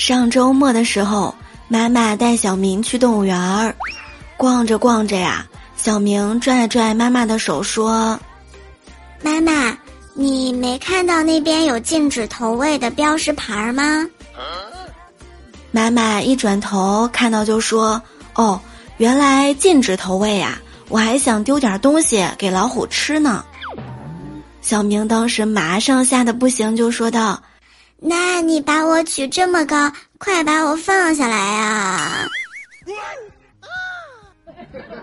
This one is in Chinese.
上周末的时候，妈妈带小明去动物园儿，逛着逛着呀，小明拽了拽妈妈的手说：“妈妈，你没看到那边有禁止投喂的标识牌吗？”妈妈一转头看到就说：“哦，原来禁止投喂呀！我还想丢点东西给老虎吃呢。”小明当时马上吓得不行，就说道。那你把我举这么高快把我放下来啊。啊